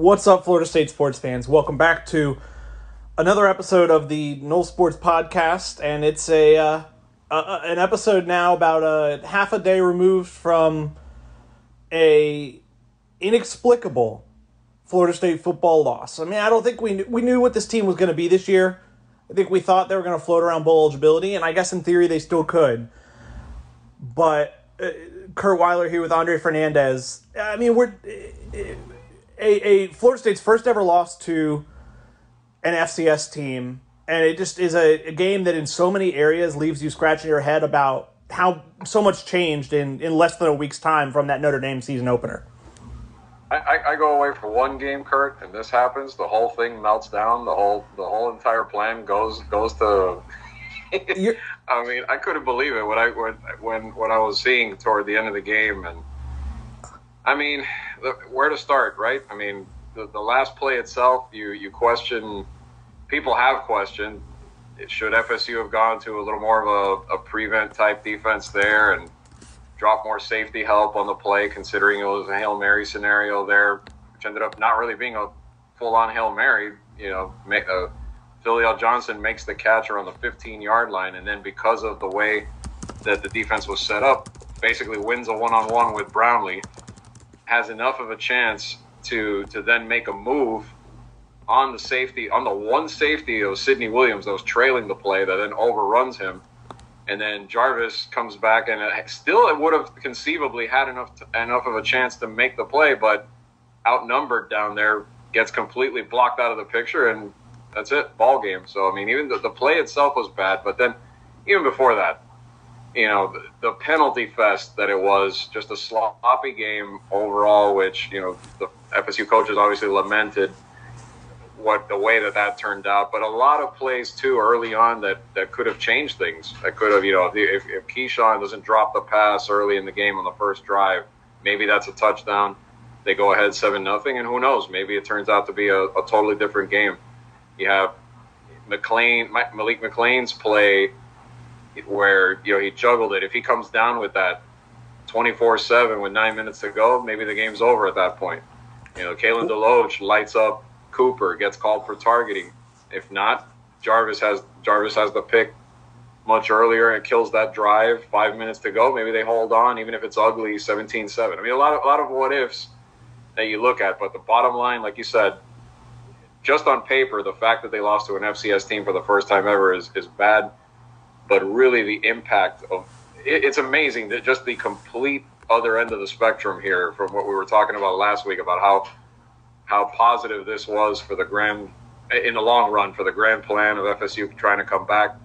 What's up, Florida State sports fans? Welcome back to another episode of the Noles Sports Podcast, and it's a, uh, an episode now about a half a day removed from a inexplicable Florida State football loss. I mean, I don't think we knew, we knew what this team was going to be this year. I think we thought they were going to float around bowl eligibility, and I guess in theory they still could. But uh, Curt Weiler here with Andre Fernandez. I mean, we're a, a Florida State's first ever loss to an FCS team, and it just is a, a, game that in so many areas leaves you scratching your head about how so much changed in, in less than a week's time from that Notre Dame season opener. I, I go away for one game, Curt, and this happens. The whole thing melts down. The whole the whole entire plan goes goes to. I mean, I couldn't believe it when I when when I was seeing toward the end of the game, and I mean, the, where to start, right? I mean, the, the last play itself, you you question. People have questioned. Should FSU have gone to a little more of a, a prevent type defense there and drop more safety help on the play, considering it was a hail mary scenario there, which ended up not really being a full on hail mary. You know, make, uh, Johnson makes the catch around the 15 yard line, and then because of the way that the defense was set up, basically wins a one on one with Brownlee has enough of a chance to to then make a move on the safety on the one safety of Sidney Williams that was trailing the play that then overruns him, and then Jarvis comes back and it, still it would have conceivably had enough to, enough of a chance to make the play, but outnumbered down there gets completely blocked out of the picture and that's it ball game. So I mean even the, the play itself was bad, but then even before that you know, the, the, penalty fest that it was, just a sloppy game overall, which, you know, the FSU coaches obviously lamented what the way that that turned out. But a lot of plays, too, early on that, that could have changed things. That could have, you know, if, if Keyshawn doesn't drop the pass early in the game on the first drive, maybe that's a touchdown. They go ahead 7 nothing, and who knows? Maybe it turns out to be a, a totally different game. You have McClain, Malik McClain's play where you know he juggled it. If he comes down with that 24/7 with nine minutes to go, maybe the game's over at that point. You know, Kalen DeLoach lights up Cooper, gets called for targeting. If not, Jarvis has Jarvis has the pick much earlier and kills that drive. Five minutes to go, maybe they hold on, even if it's ugly, 17-7. I mean, a lot of a lot of what ifs that you look at, but the bottom line, like you said, just on paper, the fact that they lost to an FCS team for the first time ever is, is bad but really the impact of it, it's amazing that just the complete other end of the spectrum here from what we were talking about last week about how how positive this was for the grand in the long run for the grand plan of FSU trying to come back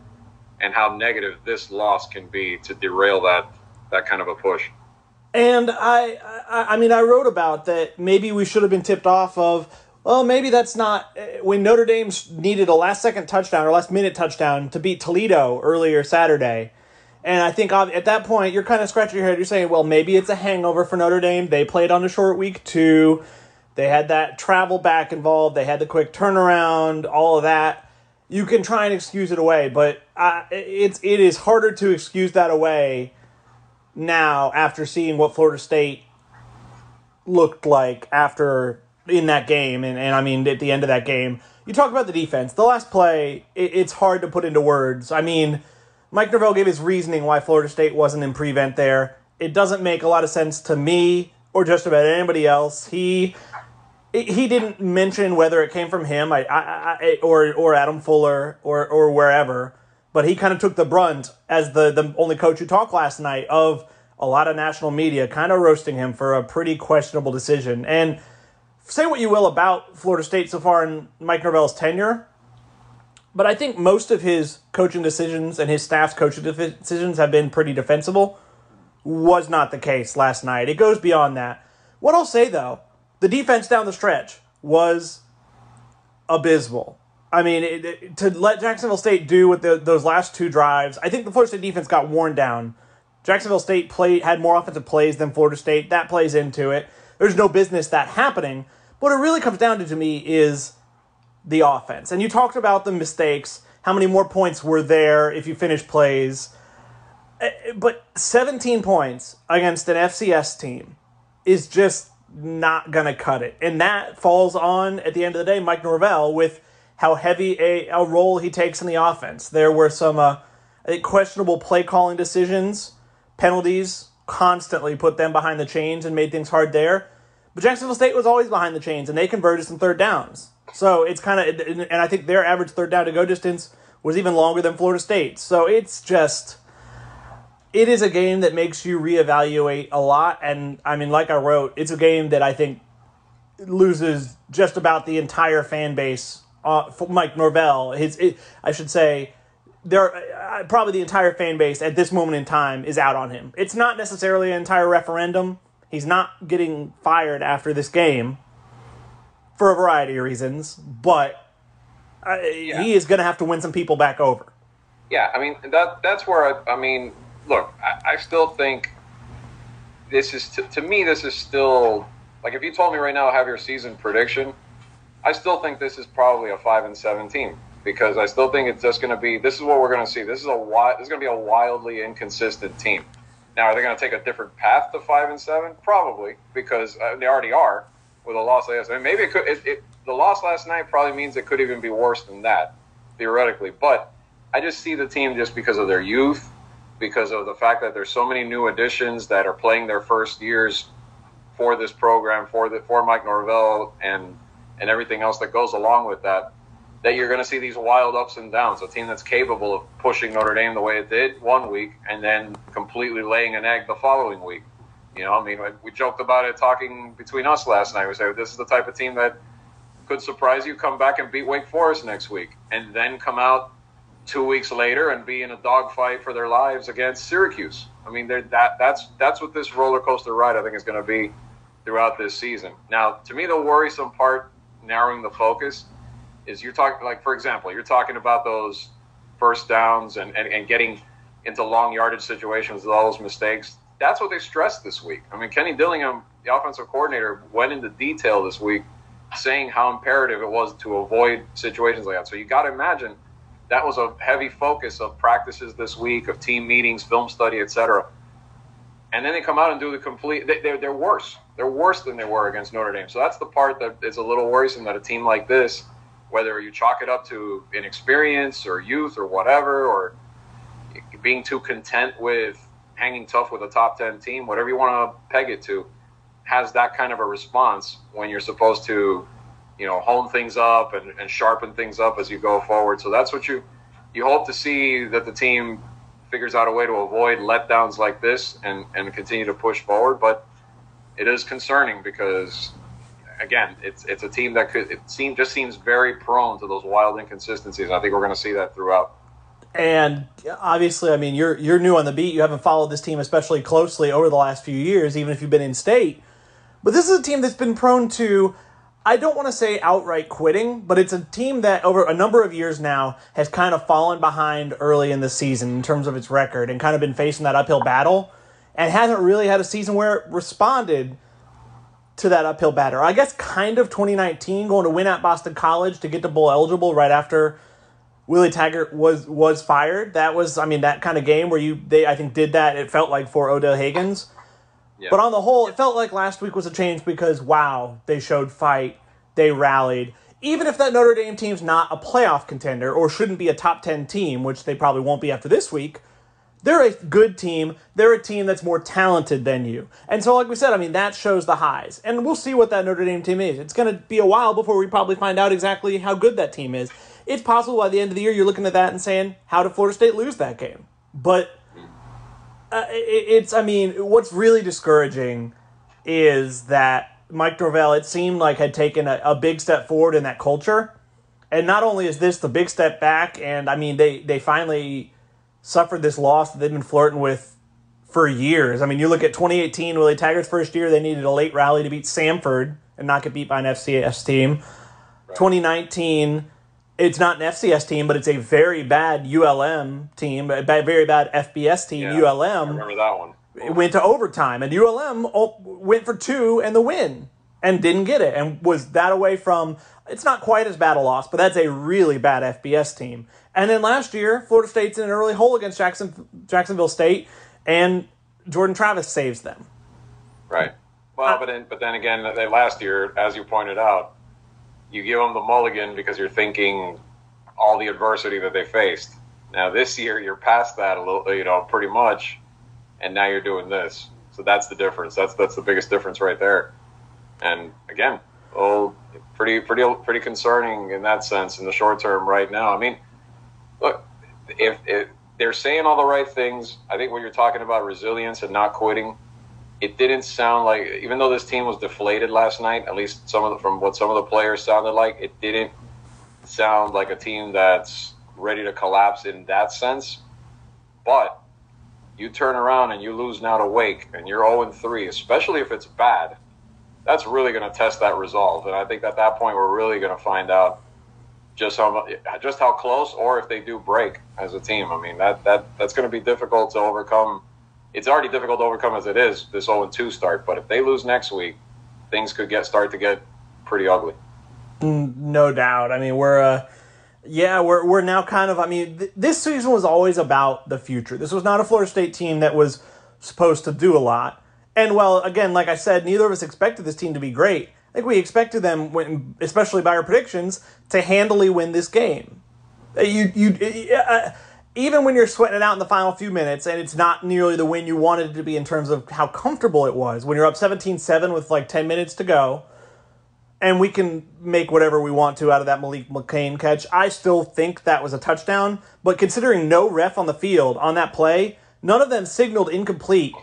and how negative this loss can be to derail that that kind of a push. And I, I, I mean, I wrote about that. Maybe we should have been tipped off of well, maybe that's not uh, when Notre Dame needed a last second touchdown or last minute touchdown to beat Toledo earlier Saturday. And I think at that point, you're kind of scratching your head. You're saying, well, maybe it's a hangover for Notre Dame. They played on a short week, too. They had that travel back involved. They had the quick turnaround, all of that. You can try and excuse it away, but it's it is harder to excuse that away now after seeing what Florida State looked like after in that game, and, and I mean at the end of that game, you talk about the defense. The last play, it, it's hard to put into words. I mean, Mike Norvell gave his reasoning why Florida State wasn't in prevent there. It doesn't make a lot of sense to me or just about anybody else. He he didn't mention whether it came from him, I, I, I or or Adam Fuller or or wherever, but he kind of took the brunt as the the only coach who talked last night of a lot of national media kind of roasting him for a pretty questionable decision and say what you will about Florida State so far in Mike Norvell's tenure, but I think most of his coaching decisions and his staff's coaching decisions have been pretty defensible. Was not the case last night. It goes beyond that. What I'll say though, the defense down the stretch was abysmal. I mean, it, it, to let Jacksonville State do with the, those last two drives, I think the Florida State defense got worn down. Jacksonville State played had more offensive plays than Florida State. That plays into it. There's no business that happening. What it really comes down to to me is the offense. And you talked about the mistakes. How many more points were there if you finish plays? Eh, but 17 points against an FCS team is just not going to cut it. And that falls on, at the end of the day, Mike Norvell with how heavy a, a role he takes in the offense. There were some uh, questionable play calling decisions, penalties, constantly put them behind the chains and made things hard there. But Jacksonville State was always behind the chains, and they converted some third downs. So it's kind of, and I think their average third down to go distance was even longer than Florida State. So it's just, it is a game that makes you reevaluate a lot. And I mean, like I wrote, it's a game that I think loses just about the entire fan base. Uh, Mike Norvell, his, it, I should say, there uh, probably the entire fan base at this moment in time is out on him. It's not necessarily an entire referendum. He's not getting fired after this game for a variety of reasons, but uh, yeah. he is going to have to win some people back over. Yeah, I mean that that's where I, I mean, look, I, I still think this is to, to me this is still like if you told me right now have your season prediction, I still think this is probably a five and seven team because I still think it's just going to be. This is what we're going to see. This is a wild. this is going to be a wildly inconsistent team. Now, are they going to take a different path to five and seven? Probably because uh, they already are with a loss last night. Maybe it could. It, it, the loss last night probably means it could even be worse than that, theoretically. But I just see the team just because of their youth, because of the fact that there's so many new additions that are playing their first years for this program, for the for Mike Norvell, and and everything else that goes along with that. That you're going to see these wild ups and downs. A team that's capable of pushing Notre Dame the way it did one week, and then completely laying an egg the following week. You know, I mean, we joked about it talking between us last night. We said this is the type of team that could surprise you, come back and beat Wake Forest next week, and then come out two weeks later and be in a dogfight for their lives against Syracuse. I mean, that that's that's what this roller coaster ride I think is going to be throughout this season. Now, to me, the worrisome part, narrowing the focus, is you're talking like, for example, you're talking about those first downs and, and, and getting into long yardage situations with all those mistakes that's what they stressed this week. I mean, Kenny Dillingham, the offensive coordinator, went into detail this week saying how imperative it was to avoid situations like that. So you got to imagine that was a heavy focus of practices this week, of team meetings, film study, etc. And then they come out and do the complete. They, they're, they're worse. They're worse than they were against Notre Dame. So that's the part that is a little worrisome that a team like this, whether you chalk it up to inexperience or youth or whatever, or being too content with hanging tough with a top 10 team, whatever you want to peg it to, has that kind of a response when you're supposed to, you know, hone things up and, and sharpen things up as you go forward. So that's what you you hope to see that the team figures out a way to avoid letdowns like this and, and continue to push forward. But it is concerning because again, it's it's a team that could it seem just seems very prone to those wild inconsistencies. I think we're going to see that throughout. And obviously, I mean, you're you're new on the beat. You haven't followed this team especially closely over the last few years, even if you've been in state. But this is a team that's been prone to, I don't want to say outright quitting, but it's a team that over a number of years now has kind of fallen behind early in the season in terms of its record and kind of been facing that uphill battle, and hasn't really had a season where it responded to that uphill battle. I guess kind of 2019, going to win at Boston College to get to bowl eligible right after Willie Taggart was was fired. That was, I mean, that kind of game where you they I think did that. It felt like for Odell Haggins, yeah. but on the whole, it felt like last week was a change because wow, they showed fight, they rallied. Even if that Notre Dame team's not a playoff contender or shouldn't be a top ten team, which they probably won't be after this week, they're a good team. They're a team that's more talented than you. And so, like we said, I mean, that shows the highs. And we'll see what that Notre Dame team is. It's going to be a while before we probably find out exactly how good that team is it's possible by the end of the year you're looking at that and saying, how did Florida State lose that game? But uh, it, it's, I mean, what's really discouraging is that Mike Norvell, it seemed like, had taken a, a big step forward in that culture. And not only is this the big step back, and I mean, they, they finally suffered this loss that they've been flirting with for years. I mean, you look at 2018, Willie Taggart's first year, they needed a late rally to beat Samford and not get beat by an FCS team. Right. 2019, it's not an FCS team, but it's a very bad ULM team, a very bad FBS team. Yeah, ULM. I remember that one. It went to overtime, and ULM went for two and the win, and didn't get it, and was that away from. It's not quite as bad a loss, but that's a really bad FBS team. And then last year, Florida State's in an early hole against Jackson, Jacksonville State, and Jordan Travis saves them. Right. Well, but then, but then again, they, last year, as you pointed out, you give them the mulligan because you're thinking all the adversity that they faced. Now this year, you're past that a little, you know, pretty much, and now you're doing this. So that's the difference. That's that's the biggest difference right there. And again, all pretty pretty pretty concerning in that sense in the short term right now. I mean, look, if, if they're saying all the right things, I think when you're talking about resilience and not quitting, it didn't sound like even though this team was deflated last night, at least some of the, from what some of the players sounded like, it didn't sound like a team that's ready to collapse in that sense. But you turn around and you lose now to Wake and you're 0 3, especially if it's bad, that's really going to test that resolve. And I think at that point, we're really going to find out just how just how close, or if they do break as a team. I mean, that that that's going to be difficult to overcome. It's already difficult to overcome as it is this 0 2 start. But if they lose next week, things could get start to get pretty ugly. Mm, no doubt. I mean, we're uh, yeah, we're we're now kind of. I mean, th- this season was always about the future. This was not a Florida State team that was supposed to do a lot. And well, again, like I said, neither of us expected this team to be great. I think we expected them, when, especially by our predictions, to handily win this game. Uh, you you uh, even when you're sweating it out in the final few minutes, and it's not nearly the win you wanted it to be in terms of how comfortable it was. When you're up 17-7 with like 10 minutes to go, and we can make whatever we want to out of that Malik McClain catch. I still think that was a touchdown, but considering no ref on the field on that play, none of them signaled incomplete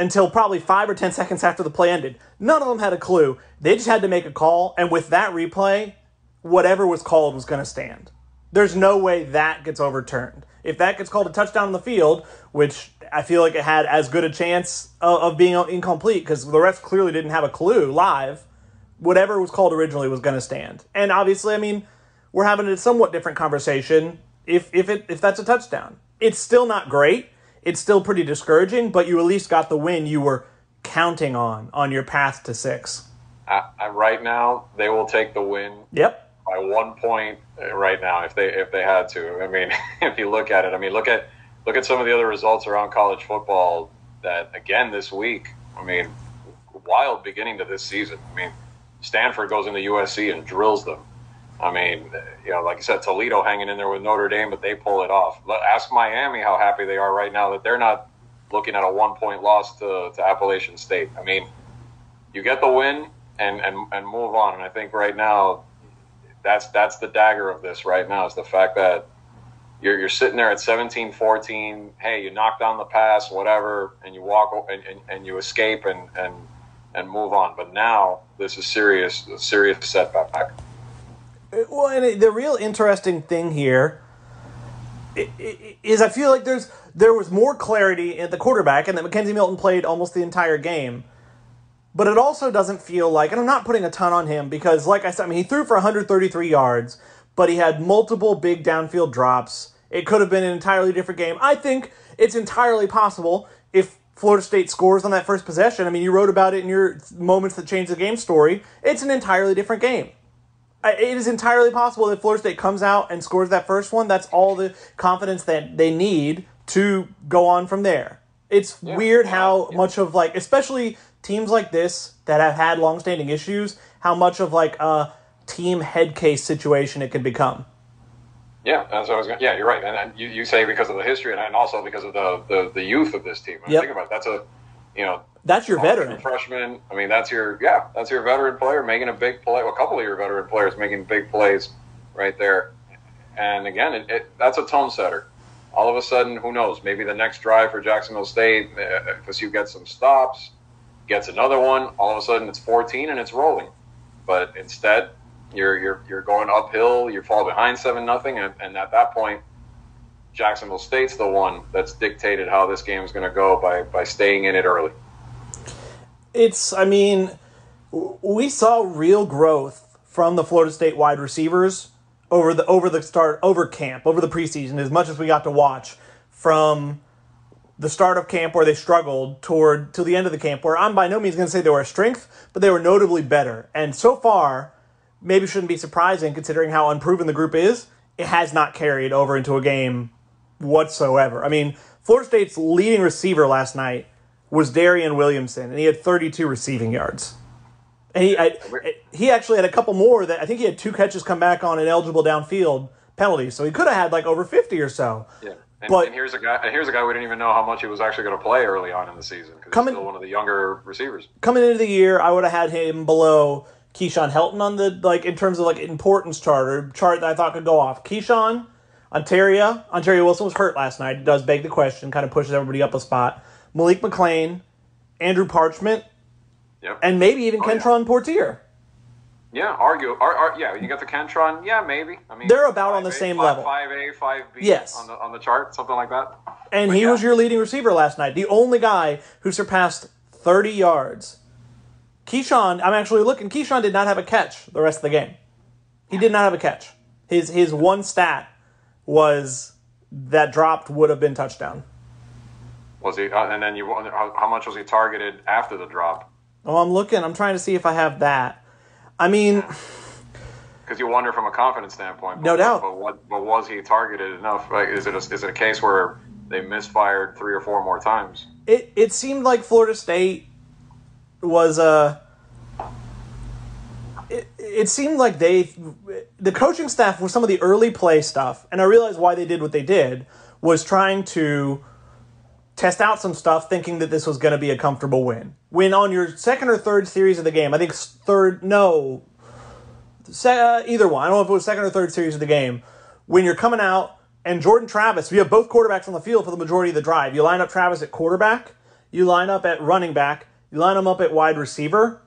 until probably five or ten seconds after the play ended. None of them had a clue. They just had to make a call, and with that replay, whatever was called was going to stand. There's no way that gets overturned. If that gets called a touchdown on the field, which I feel like it had as good a chance of, of being incomplete because the refs clearly didn't have a clue live, whatever was called originally was going to stand. And obviously, I mean, we're having a somewhat different conversation if if it if that's a touchdown. It's still not great it's still pretty discouraging, but you at least got the win you were counting on on your path to six. Uh, right now, they will take the win. Yep. By one point, uh, right now, if they if they had to. I mean, if you look at it, I mean, look at look at some of the other results around college football. That again this week. I mean, wild beginning to this season. I mean, Stanford goes into USC and drills them. I mean, you know, like I said, Toledo hanging in there with Notre Dame, but they pull it off. Ask Miami how happy they are right now that they're not looking at a one point loss to, to Appalachian State. I mean, you get the win and, and, and move on. And I think right now, that's that's the dagger of this right now is the fact that you're, you're sitting there at 17 14. Hey, you knock down the pass, whatever, and you walk and, and, and you escape and, and, and move on. But now this is serious, serious setback. Well, and the real interesting thing here is I feel like there's there was more clarity at the quarterback, and that McKenzie Milton played almost the entire game. But it also doesn't feel like, and I'm not putting a ton on him because, like I said, I mean, he threw for 133 yards, but he had multiple big downfield drops. It could have been an entirely different game. I think it's entirely possible if Florida State scores on that first possession. I mean, you wrote about it in your moments that change the game story. It's an entirely different game it is entirely possible that Florida State comes out and scores that first one. That's all the confidence that they need to go on from there. It's yeah. weird how yeah. much of like, especially teams like this that have had longstanding issues, how much of like a team head case situation it can become. Yeah, that's what I was going. Yeah, you're right, and, and you, you say because of the history and and also because of the the, the youth of this team. yep. Think about it, that's a you know that's your veteran freshman. I mean, that's your yeah, that's your veteran player making a big play. Well, a couple of your veteran players making big plays right there. And again, it, it, that's a tone setter. All of a sudden, who knows? Maybe the next drive for Jacksonville State, because uh, you get some stops, gets another one. All of a sudden, it's 14 and it's rolling. But instead, you're you're you're going uphill. You fall behind seven nothing, and, and at that point, Jacksonville State's the one that's dictated how this game is going to go by by staying in it early it's I mean, we saw real growth from the Florida State wide receivers over the over the start over camp over the preseason as much as we got to watch from the start of camp where they struggled toward to the end of the camp where I'm by no means going to say they were a strength but they were notably better. And so far maybe shouldn't be surprising considering how unproven the group is it has not carried over into a game whatsoever. I mean Florida State's leading receiver last night was Darion Williamson and he had 32 receiving yards and he I, he actually had a couple more that I think he had two catches come back on an eligible downfield penalty, so he could have had like over fifty or so. Yeah. And, but, and here's a guy. And here's a guy we didn't even know how much he was actually going to play early on in the season because he's still one of the younger receivers. Coming into the year, I would have had him below Keyshawn Helton on the like in terms of like importance chart or chart that I thought could go off. Keyshawn, Ontario, Ontario Wilson was hurt last night. It does beg the question, kind of pushes everybody up a spot. Malik McClain, Andrew Parchment, Yep. And maybe even oh, Kentron yeah. Poitier. Yeah, argue. Ar, ar, yeah, you got the Kentron. Yeah, maybe. I mean, they're about on the same level. Five A, five B. Yes. On the on the chart, something like that. And but he yeah. was your leading receiver last night. The only guy who surpassed thirty yards. Keyshawn, I'm actually looking. Keyshawn did not have a catch the rest of the game. He did not have a catch. His his one stat was that dropped would have been touchdown. Was he? Uh, and then you how, how much was he targeted after the drop? Oh, I'm looking. I'm trying to see if I have that. I mean, because you wonder from a confidence standpoint. But, no doubt. But, what, but was he targeted enough? Like, is it a, is it a case where they misfired three or four more times? It it seemed like Florida State was a. Uh, it, it seemed like they, the coaching staff with some of the early play stuff, and I realized why they did what they did was trying to test out some stuff thinking that this was going to be a comfortable win. When on your second or third series of the game, I think third, no, uh, either one, I don't know if it was second or third series of the game, when you're coming out and Jordan Travis, we have both quarterbacks on the field for the majority of the drive. You line up Travis at quarterback, you line up at running back, you line them up at wide receiver.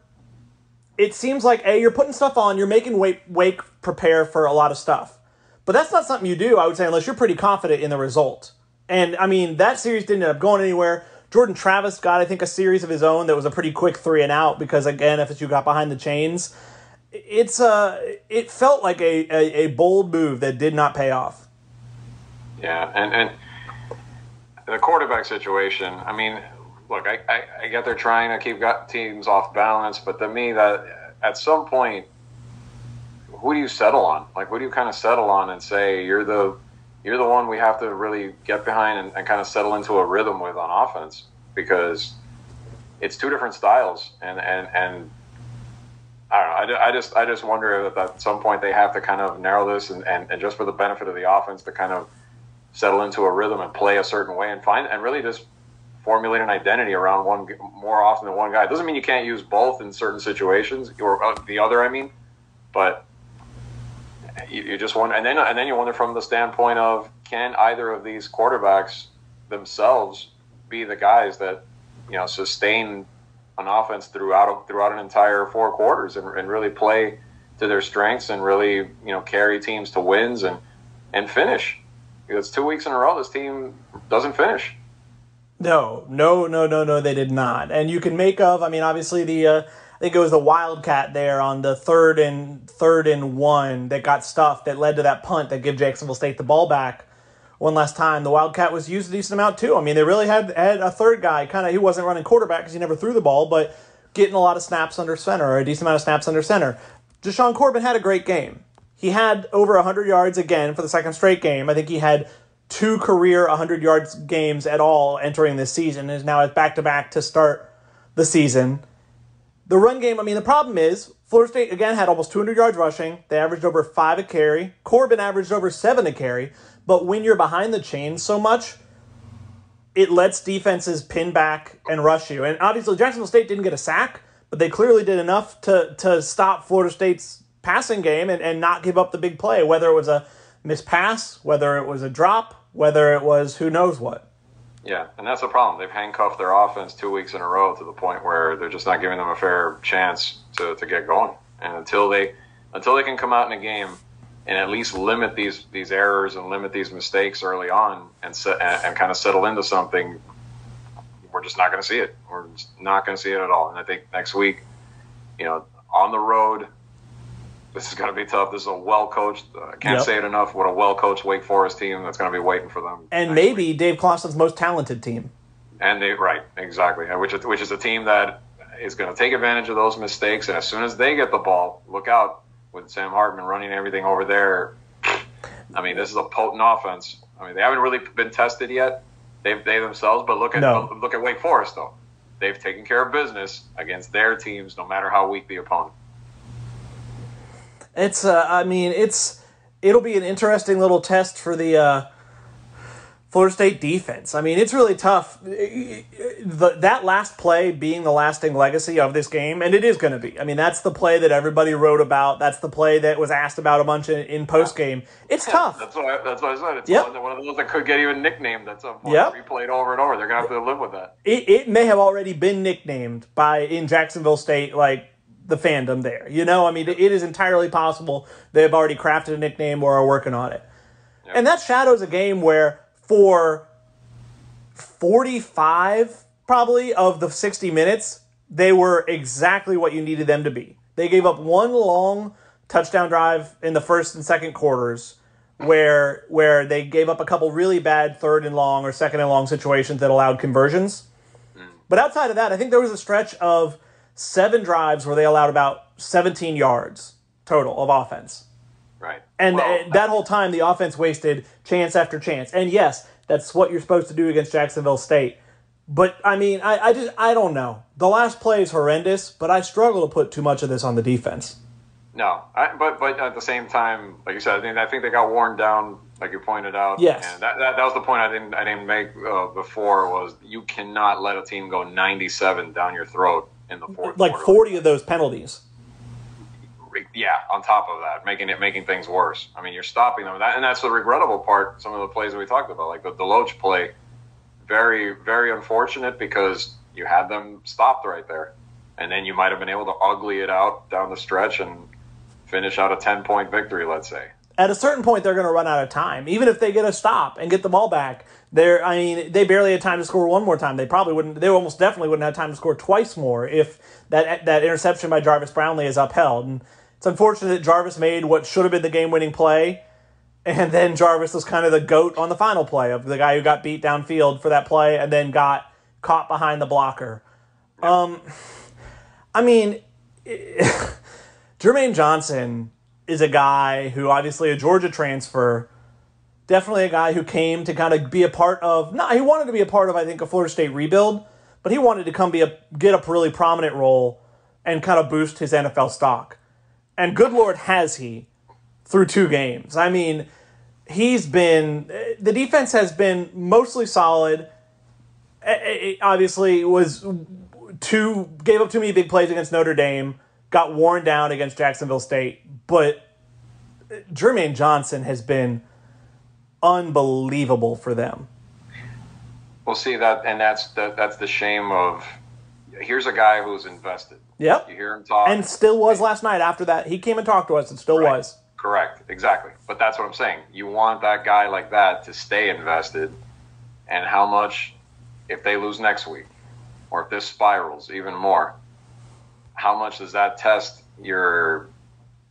It seems like, A, you're putting stuff on, you're making Wake, Wake prepare for a lot of stuff. But that's not something you do, I would say, unless you're pretty confident in the result. And I mean, that series didn't end up going anywhere. Jordan Travis got, I think, a series of his own that was a pretty quick three and out because again, FSU got behind the chains. It's a, it felt like a, a, a bold move that did not pay off. Yeah, and and the quarterback situation. I mean, look, I, I, I get they're trying to keep teams off balance, but to me, that at some point, who do you settle on? Like, who do you kind of settle on and say you're the you're the one we have to really get behind and, and kind of settle into a rhythm with on offense because it's two different styles and and and I don't know. I, I just I just wonder if at some point they have to kind of narrow this and, and, and just for the benefit of the offense to kind of settle into a rhythm and play a certain way and find and really just formulate an identity around one more often than one guy. It doesn't mean you can't use both in certain situations or uh, the other. I mean, but you, you just wonder, and then and then you wonder from the standpoint of can either of these quarterbacks themselves be the guys that you know sustain an offense throughout throughout an entire four quarters and, and really play to their strengths and really you know carry teams to wins and and finish. Because two weeks in a row, this team doesn't finish. No, no, no, no, no, they did not. And you can make of, I mean, obviously the uh, think it was the Wildcat there on the third and third and one that got stuffed that led to that punt that gave Jacksonville State the ball back one last time. The Wildcat was used a decent amount too. I mean, they really had had a third guy, kind of he wasn't running quarterback because he never threw the ball, but getting a lot of snaps under center or a decent amount of snaps under center. Jashaun Corbin had a great game. He had over 100 yards again for the second straight game. I think he had two career 100 yards games at all entering this season and is now back to back to start the season. The run game, I mean, the problem is Florida State, again, had almost 200 yards rushing. They averaged over five a carry. Corbin averaged over seven a carry. But when you're behind the chains so much, it lets defenses pin back and rush you. And obviously, Jacksonville State didn't get a sack, but they clearly did enough to, to stop Florida State's passing game and, and not give up the big play, whether it was a missed pass, whether it was a drop, whether it was who knows what. Yeah, and that's the problem. They've handcuffed their offense two weeks in a row to the point where they're just not giving them a fair chance to, to get going. And until they until they can come out in a game and at least limit these these errors and limit these mistakes early on and set, and, and kind of settle into something, we're just not going to see it. We're not going to see it at all. And I think next week, You know, on the road, this is going to be tough. This is a well coached. Uh, I can't Yep. say it enough. What a well coached Wake Forest team that's going to be waiting for them. And maybe week. Dave Clawson's most talented team. and they right exactly, which is which is a team that is going to take advantage of those mistakes. And as soon as they get the ball, look out with Sam Hartman running everything over there. I mean, this is a potent offense. I mean, they haven't really been tested yet. They they themselves, but look at No. look at Wake Forest though. They've taken care of business against their teams, no matter how weak the opponent. It's uh, I mean, it's it'll be an interesting little test for the uh, Florida State defense. I mean, it's really tough. The, that last play being the lasting legacy of this game, and it is going to be. I mean, that's the play that everybody wrote about. That's the play that was asked about a bunch in, in post game. It's tough. That's what I, that's what I said. It's Yep. one, one of those that could get even nicknamed at some point. Yep. Replayed over and over. They're gonna have to live with that. it, it may have already been nicknamed by in Jacksonville State, like the fandom there. You know, I mean, it is entirely possible they've already crafted a nickname or are working on it. And that shadows a game where for 45 probably of the 60 minutes, they were exactly what you needed them to be. They gave up one long touchdown drive in the first and second quarters where where they gave up a couple really bad third and long or second and long situations that allowed conversions. Mm. But outside of that, I think there was a stretch of seven drives where they allowed about 17 yards total of offense. Right. And Well, that whole time, the offense wasted chance after chance. And yes, that's what you're supposed to do against Jacksonville State. But I mean, I, I just I don't know. The last play is horrendous, but I struggle to put too much of this on the defense. No, I, but but at the same time, like you said, I think I think they got worn down, like you pointed out. Yes. and that, that, that was the point I didn't I didn't make uh, before was you cannot let a team go 97 down your throat in the fourth. Like quarter. 40 of those penalties. Yeah, on top of that, making it making things worse. I mean, you're stopping them, that, and that's the regrettable part. Some of the plays that we talked about, like the Deloach play, very very unfortunate because you had them stopped right there, and then you might have been able to ugly it out down the stretch and finish out a 10 point victory. Let's say. At a certain point, they're going to run out of time. Even if they get a stop and get the ball back, they're I mean, they barely had time to score one more time. They probably wouldn't. They almost definitely wouldn't have time to score twice more if that that interception by Jarvis Brownlee is upheld. And it's unfortunate that Jarvis made what should have been the game-winning play, and then Jarvis was kind of the goat on the final play of the guy who got beat downfield for that play and then got caught behind the blocker. Um, I mean, Jermaine Johnson is a guy who obviously a Georgia transfer, definitely a guy who came to kind of be a part of. Not he wanted to be a part of I think a Florida State rebuild, but he wanted to come be a get a really prominent role and kind of boost his NFL stock. And good lord has he through two games. I mean, he's been the defense has been mostly solid. It obviously was two gave up too many big plays against Notre Dame, got worn down against Jacksonville State, but Jermaine Johnson has been unbelievable for them. We'll see that, and that's that, that's the shame of. Here's a guy who's invested. Yep. You hear him talk, And still was last night after that. He came and talked to us and still Right. was. Correct, exactly. But that's what I'm saying. You want that guy like that to stay invested, and how much if they lose next week, or if this spirals even more, how much does that test your?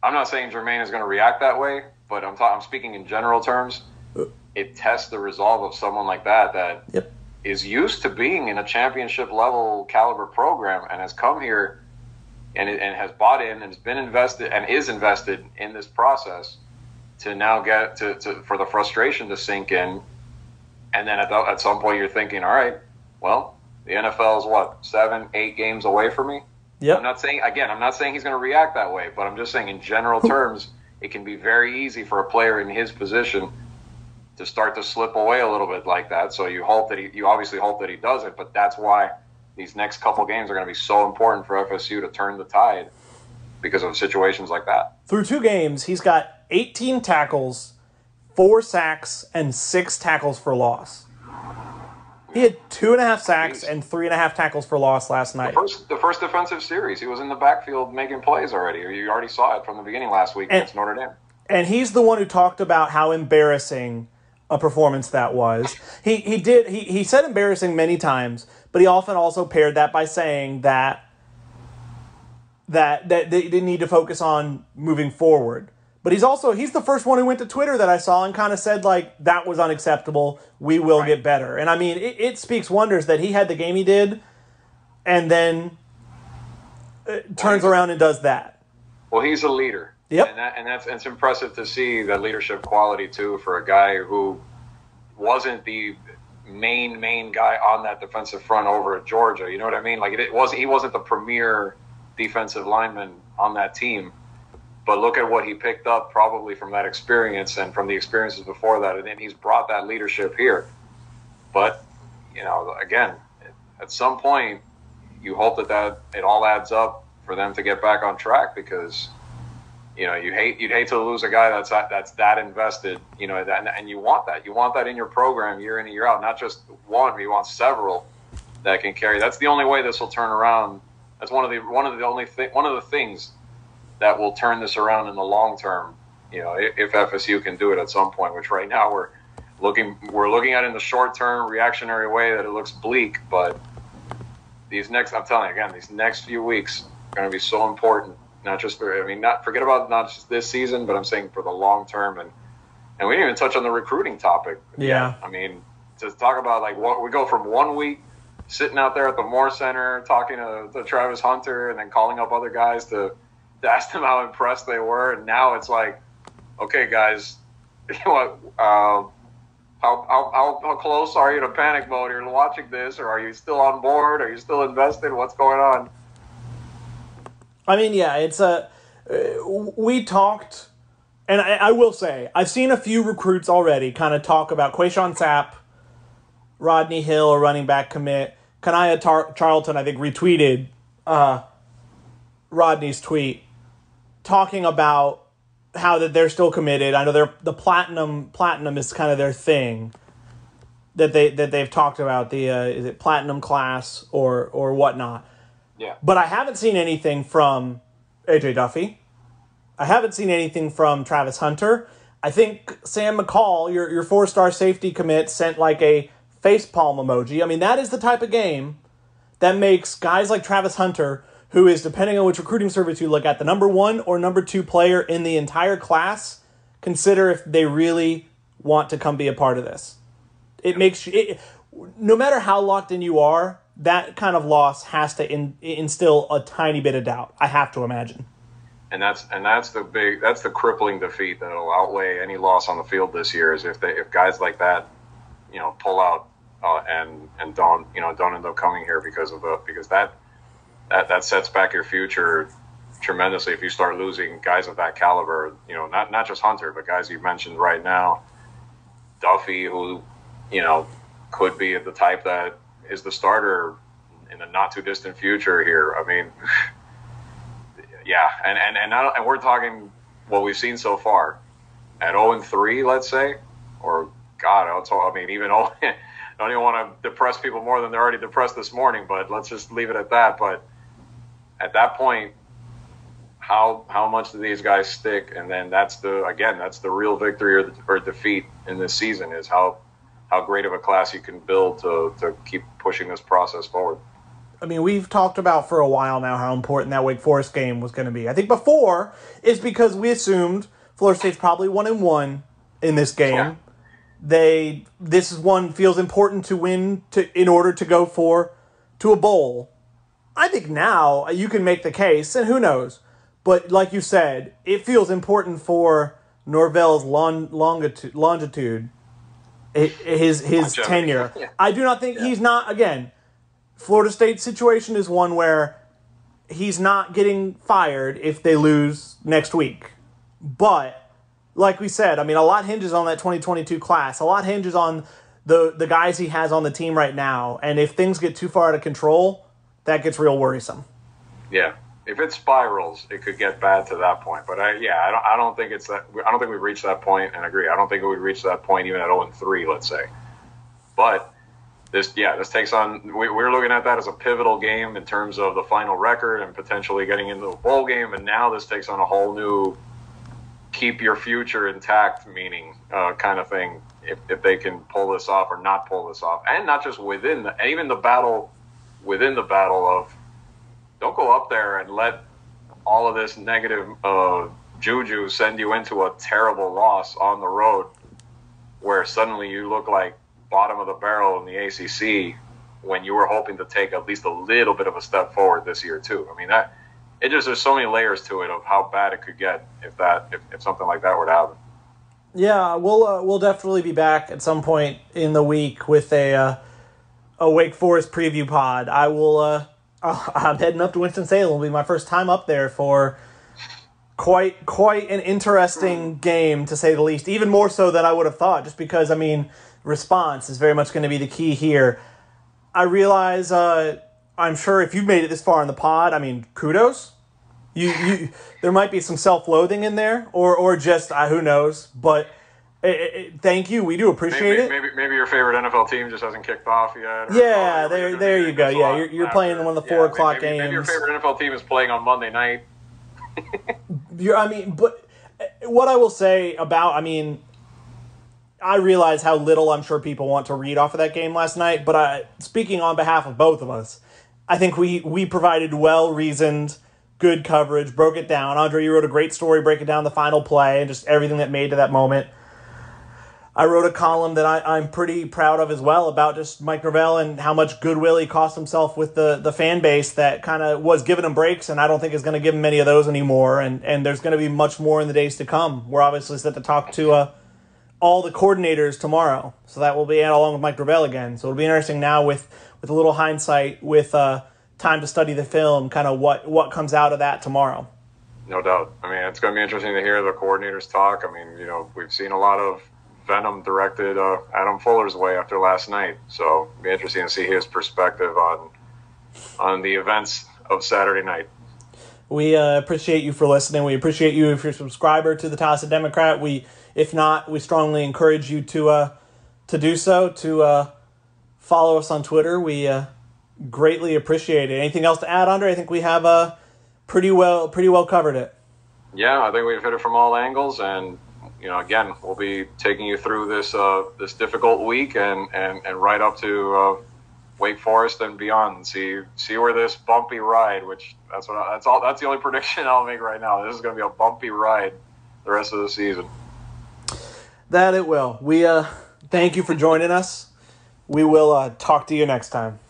I'm not saying Jermaine is going to react that way, but I'm ta- I'm speaking in general terms. Uh. It tests the resolve of someone like that that Yep. is used to being in a championship level caliber program and has come here and, and has bought in and has been invested and is invested in this process to now get to, to for the frustration to sink in and then at, the, at some point you're thinking all right well the nfl is what seven eight games away from me Yep. i'm not saying again i'm not saying he's going to react that way but i'm just saying in general terms it can be very easy for a player in his position to start to slip away a little bit like that. So you hope that he, you obviously hope that he doesn't, but that's why these next couple games are going to be so important for FSU to turn the tide because of situations like that. Through two games, he's got 18 tackles, four sacks, and six tackles for loss. He had two and a half sacks and three and a half tackles for loss last night. First, the first defensive series, he was in the backfield making plays already. You already saw it from the beginning last week And- against Notre Dame. and he's the one who talked about how embarrassing a performance that was. He he did he he said embarrassing many times, but he often also paired that by saying that that that they, they need to focus on moving forward. But he's also he's the first one who went to Twitter that I saw and kind of said like that was unacceptable. We will right. get better. And I mean, it, it, speaks wonders that he had the game he did, and then uh, turns around and does that. Well, he's a leader. Yep. And, that, and that's it's impressive to see that leadership quality too for a guy who wasn't the main main guy on that defensive front over at Georgia. You know what I mean? Like it, it wasn't he wasn't the premier defensive lineman on that team but look at what he picked up probably from that experience and from the experiences before that, and then he's brought that leadership here. But you know, again, at some point, you hope that that it all adds up for them to get back on track because you know you hate you'd hate to lose a guy that's that, that's that invested you know that, and you want that. You want that in your program year in and year out not just one you want several that can carry. That's the only way this will turn around. That's one of the one of the only thing one of the things that will turn this around in the long term. You know, if, FSU can do it at some point, which right now we're looking we're looking at in the short term reactionary way that it looks bleak, but these next I'm telling you again, these next few weeks are going to be so important. Not just for I mean, not forget about not just this season, but I'm saying for the long term and and we didn't even touch on the recruiting topic. Yeah. I mean, to talk about like what we go from one week sitting out there at the Moore Center talking to, to Travis Hunter and then calling up other guys to asked them how impressed they were, and now it's like, okay, guys, what? Uh, how, how, how, close are you to panic mode? You're watching this, or are you still on board? Are you still invested? What's going on? I mean, yeah, it's a. Uh, we talked, and I, I, will say, I've seen a few recruits already kind of talk about Quayshawn Sapp, Rodney Hill, a running back commit. Kanaya Tar- Charlton, I think, retweeted uh, Rodney's tweet talking about how that they're still committed. I know they're the platinum platinum is kind of their thing that they that they've talked about the uh, is it platinum class or or whatnot. Yeah. But I haven't seen anything from AJ Duffy. I haven't seen anything from Travis Hunter. I think Sam McCall, your your four star safety commit, sent like a face palm emoji. I mean, that is the type of game that makes guys like Travis Hunter who is, depending on which recruiting service you look at, the number one or number two player in the entire class, consider if they really want to come be a part of this. It makes you, it, no matter how locked in you are, that kind of loss has to in, instill a tiny bit of doubt. I have to imagine. And that's and that's the big that's the crippling defeat that'll outweigh any loss on the field this year. Is if they if guys like that, you know, pull out uh, and and don't you know don't end up coming here because of the because that that that sets back your future tremendously if you start losing guys of that caliber. You know, not not just Hunter, but guys you mentioned right now, Duffy, who you know could be the type that is the starter in the not too distant future here. I mean, yeah, and and and, not, and we're talking what we've seen so far at 0 and 3, let's say, or God, I'll talk, I mean, even 0. I don't even want to depress people more than they're already depressed this morning, but let's just leave it at that. But at that point, how how much do these guys stick? And then that's the again that's the real victory or, the, or defeat in this season is how how great of a class you can build to to keep pushing this process forward. I mean, we've talked about for a while now how important that Wake Forest game was going to be. I think before is because we assumed Florida State's probably one and one in this game. Yeah. They this is one feels important to win to in order to go for to a bowl. I think now you can make the case, and who knows, but like you said, it feels important for Norvell's long, longitude, longitude, his his tenure. Yeah. I do not think yeah. he's not again. Florida State situation is one where he's not getting fired if they lose next week. But like we said, I mean, a lot hinges on that 2022 class. A lot hinges on the the guys he has on the team right now. And if things get too far out of control, that gets real worrisome. Yeah, if it spirals, it could get bad to that point. But I, yeah, I don't, I don't think it's that. I don't think we've reached that point, and agree. I don't think we would reach that point even at 0 and 3, let's say. But this, yeah, this takes on. We, we're looking at that as a pivotal game in terms of the final record and potentially getting into the bowl game. And now this takes on a whole new keep your future intact meaning uh, kind of thing. If, if they can pull this off or not pull this off, and not just within the, even the battle within the battle of don't go up there and let all of this negative uh, juju send you into a terrible loss on the road, where suddenly you look like bottom of the barrel in the ACC when you were hoping to take at least a little bit of a step forward this year too. I mean that it just there's so many layers to it of how bad it could get if that if, if something like that were to happen. Yeah, we'll uh, we'll definitely be back at some point in the week with a uh, a Wake Forest preview pod. I will. Uh, I'm heading up to Winston Salem. It'll be my first time up there for quite quite an interesting game to say the least. Even more so than I would have thought, just because I mean response is very much going to be the key here. I realize. Uh, I'm sure if you've made it this far in the pod, I mean, kudos. You, you there might be some self-loathing in there, or or just uh, who knows. But it, it, thank you, we do appreciate maybe, it. Maybe maybe your favorite NFL team just hasn't kicked off yet. yeah, there there you go. Yeah, you're, you're playing one of the four yeah, o'clock maybe, games. Maybe your favorite NFL team is playing on Monday night. you're, I mean, but uh, what I will say about, I mean, I realize how little I'm sure people want to read off of that game last night, but I, speaking on behalf of both of us, I think we we provided well reasoned, good coverage, broke it down. Andre, you wrote a great story breaking down the final play and just everything that made to that moment. I wrote a column that I, am pretty proud of as well about just Mike Norvell and how much goodwill he cost himself with the, the fan base that kind of was giving him breaks, and I don't think is going to give him many of those anymore. And, and there's going to be much more in the days to come. We're obviously set to talk to uh, all the coordinators tomorrow, so that will be along with Mike Norvell again. So it'll be interesting now with with a little hindsight, with uh, time to study the film, kind of what what comes out of that tomorrow. No doubt. I mean, it's going to be interesting to hear the coordinators talk. I mean, you know, we've seen a lot of venom directed uh, Adam Fuller's way after last night, so it'll be interesting to see his perspective on on the events of Saturday night. We uh, appreciate you for listening. We appreciate you if you're a subscriber to the Tallahassee Democrat. We, if not, we strongly encourage you to uh, to do so. To uh, follow us on Twitter. We uh, greatly appreciate it. Anything else to add, Andre? I think we have uh, pretty well pretty well covered it. Yeah, I think we've hit it from all angles, and you know, again, we'll be taking you through this uh, this difficult week and, and, and right up to uh, Wake Forest and beyond, and see see where this bumpy ride. Which that's what I, that's all that's the only prediction I'll make right now. This is going to be a bumpy ride the rest of the season. That it will. We uh, thank you for joining us. We will uh, talk to you next time.